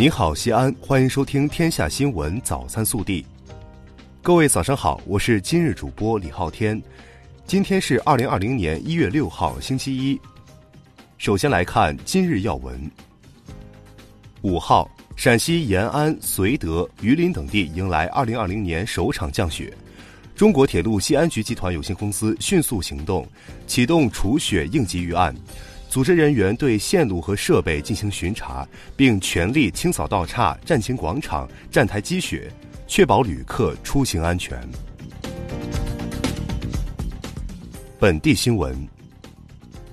你好，西安，欢迎收听《天下新闻早餐速递》。各位早上好，我是今日主播李昊天。今天是二零二零年一月六号，星期一。首先来看今日要闻。五号，陕西延安、绥德、榆林等地迎来二零二零年首场降雪。中国铁路西安局集团有限公司迅速行动，启动除雪应急预案。组织人员对线路和设备进行巡查，并全力清扫道岔、站前广场、站台积雪，确保旅客出行安全。本地新闻：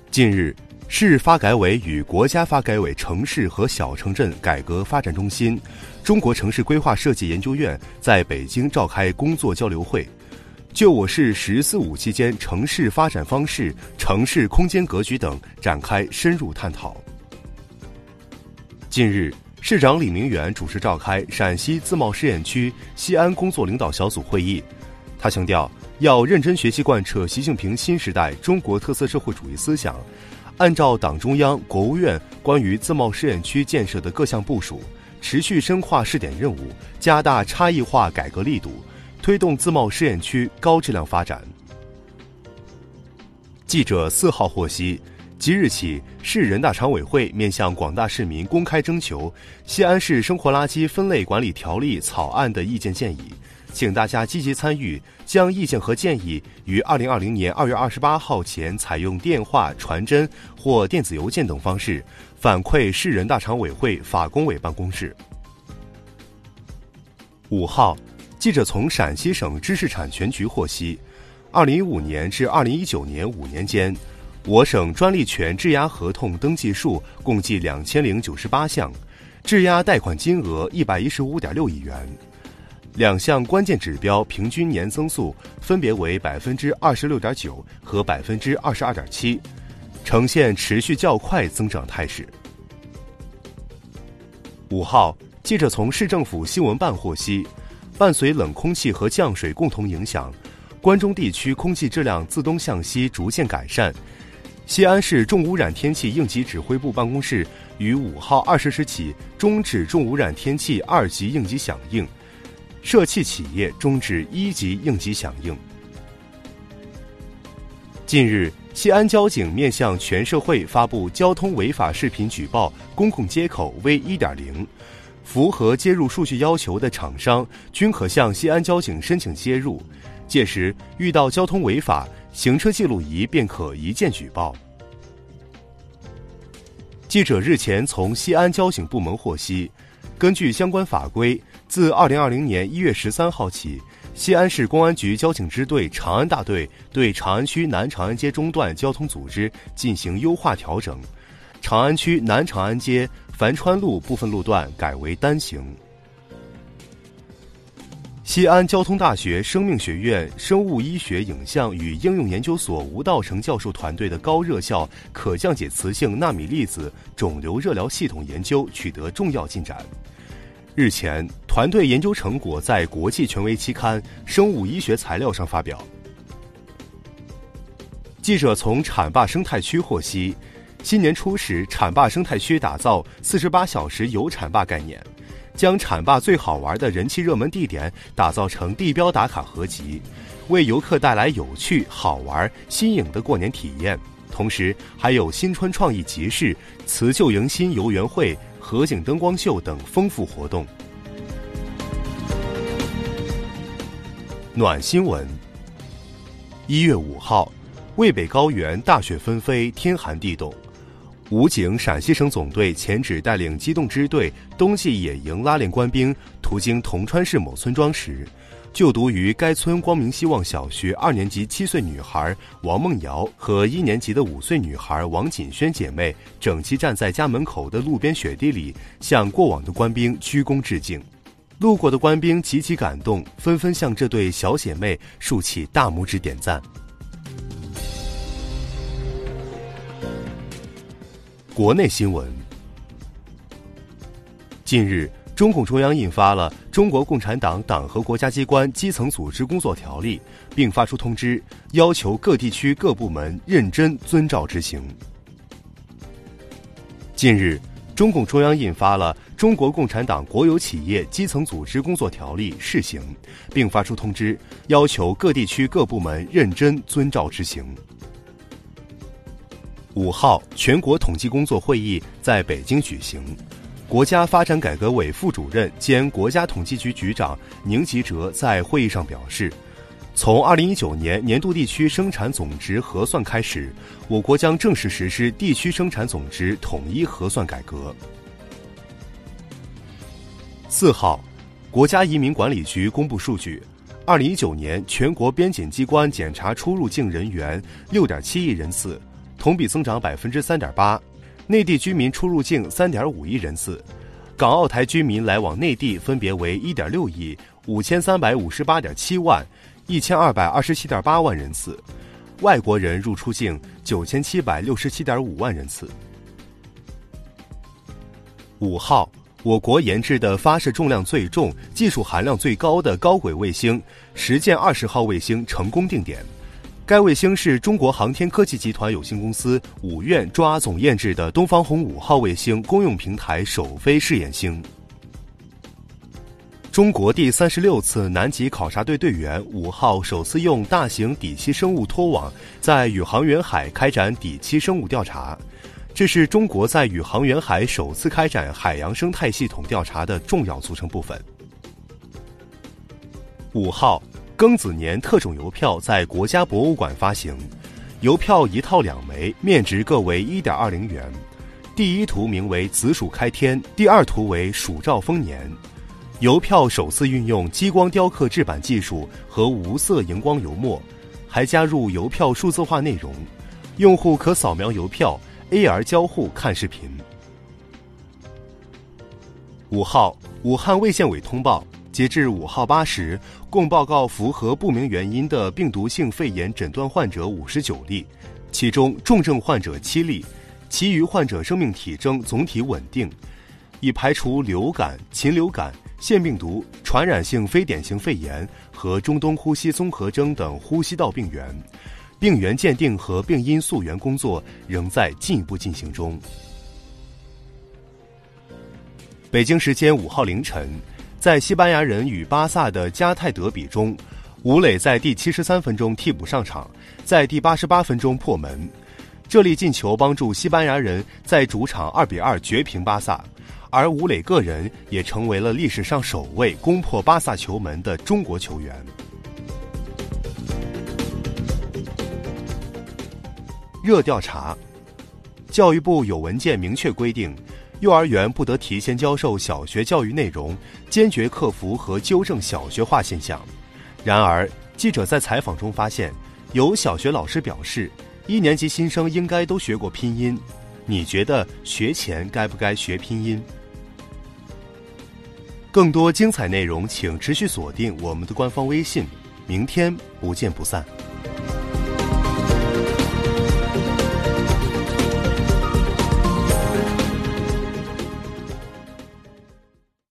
近日，市发改委与国家发改委城市和小城镇改革发展中心、中国城市规划设计研究院在北京召开工作交流会。就我市“十四五”期间城市发展方式、城市空间格局等展开深入探讨。近日，市长李明远主持召开陕西自贸试验区西安工作领导小组会议，他强调要认真学习贯彻习近平新时代中国特色社会主义思想，按照党中央、国务院关于自贸试验区建设的各项部署，持续深化试点任务，加大差异化改革力度。推动自贸试验区高质量发展。记者四号获悉，即日起，市人大常委会面向广大市民公开征求《西安市生活垃圾分类管理条例》草案的意见建议，请大家积极参与，将意见和建议于二零二零年二月二十八号前采用电话、传真或电子邮件等方式反馈市人大常委会法工委办公室。五号。记者从陕西省知识产权局获悉，二零一五年至二零一九年五年间，我省专利权质押合同登记数共计两千零九十八项，质押贷款金额一百一十五点六亿元，两项关键指标平均年增速分别为百分之二十六点九和百分之二十二点七，呈现持续较快增长态势。五号，记者从市政府新闻办获悉。伴随冷空气和降水共同影响，关中地区空气质量自东向西逐渐改善。西安市重污染天气应急指挥部办公室于五号二十时起终止重污染天气二级应急响应，涉气企业终止一级应急响应。近日，西安交警面向全社会发布交通违法视频举报公共接口 V 一点零。符合接入数据要求的厂商均可向西安交警申请接入，届时遇到交通违法，行车记录仪便可一键举报。记者日前从西安交警部门获悉，根据相关法规，自二零二零年一月十三号起，西安市公安局交警支队长安大队对长安区南长安街中段交通组织进行优化调整，长安区南长安街。樊川路部分路段改为单行。西安交通大学生命学院生物医学影像与应用研究所吴道成教授团队的高热效可降解磁性纳米粒子肿瘤热疗系统研究取得重要进展。日前，团队研究成果在国际权威期刊《生物医学材料》上发表。记者从浐灞生态区获悉。新年初始，浐灞生态区打造“四十八小时游浐灞”概念，将浐灞最好玩的人气热门地点打造成地标打卡合集，为游客带来有趣、好玩、新颖的过年体验。同时，还有新春创意集市、辞旧迎新游园会、河景灯光秀等丰富活动。暖新闻：一月五号，渭北高原大雪纷飞，天寒地冻。武警陕西省总队前指带领机动支队冬季野营拉练官兵途经铜川市某村庄时，就读于该村光明希望小学二年级七岁女孩王梦瑶和一年级的五岁女孩王锦轩姐妹整齐站在家门口的路边雪地里，向过往的官兵鞠躬致敬。路过的官兵极其感动，纷纷向这对小姐妹竖起大拇指点赞。国内新闻。近日，中共中央印发了《中国共产党党和国家机关基层组织工作条例》，并发出通知，要求各地区各部门认真遵照执行。近日，中共中央印发了《中国共产党国有企业基层组织工作条例（试行）》，并发出通知，要求各地区各部门认真遵照执行。五号，全国统计工作会议在北京举行，国家发展改革委副主任兼国家统计局局长宁吉喆在会议上表示。从二零一九年年度地区生产总值核算开始，我国将正式实施地区生产总值统一核算改革。四号，国家移民管理局公布数据，二零一九年全国边检机关检查出入境人员六点七亿人次，同比增长百分之三点八；内地居民出入境三点五亿人次，港澳台居民来往内地分别为一点六亿五千三百五十八点七万。一千二百二十七点八万人次，外国人入出境九千七百六十七点五万人次。五号，我国研制的发射重量最重、技术含量最高的高轨卫星“实践二十号”卫星成功定点。该卫星是中国航天科技集团有限公司五院抓总研制的东方红五号卫星公用平台首飞试验星。中国第三十六次南极考察队队员五号首次用大型底栖生物拖网在宇航员海开展底栖生物调查，这是中国在宇航员海首次开展海洋生态系统调查的重要组成部分。五号，庚子年特种邮票在国家博物馆发行，邮票一套两枚，面值各为一点二零元。第一图名为“子鼠开天”，第二图为“鼠兆丰年”。邮票首次运用激光雕刻制版技术和无色荧光油墨，还加入邮票数字化内容，用户可扫描邮票，AR 交互看视频。五号，武汉卫健委通报，截至五号八时，共报告符合不明原因的病毒性肺炎诊断患者五十九例，其中重症患者七例，其余患者生命体征总体稳定，已排除流感、禽流感。腺病毒、传染性非典型肺炎和中东呼吸综合征等呼吸道病原，病原鉴定和病因溯源工作仍在进一步进行中。北京时间五号凌晨，在西班牙人与巴萨的加泰德比中，吴磊在第七十三分钟替补上场，在第八十八分钟破门，这粒进球帮助西班牙人在主场二比二绝平巴萨。而吴磊个人也成为了历史上首位攻破巴萨球门的中国球员。热调查：教育部有文件明确规定，幼儿园不得提前教授小学教育内容，坚决克服和纠正小学化现象。然而，记者在采访中发现，有小学老师表示，一年级新生应该都学过拼音。你觉得学前该不该学拼音？更多精彩内容，请持续锁定我们的官方微信。明天不见不散。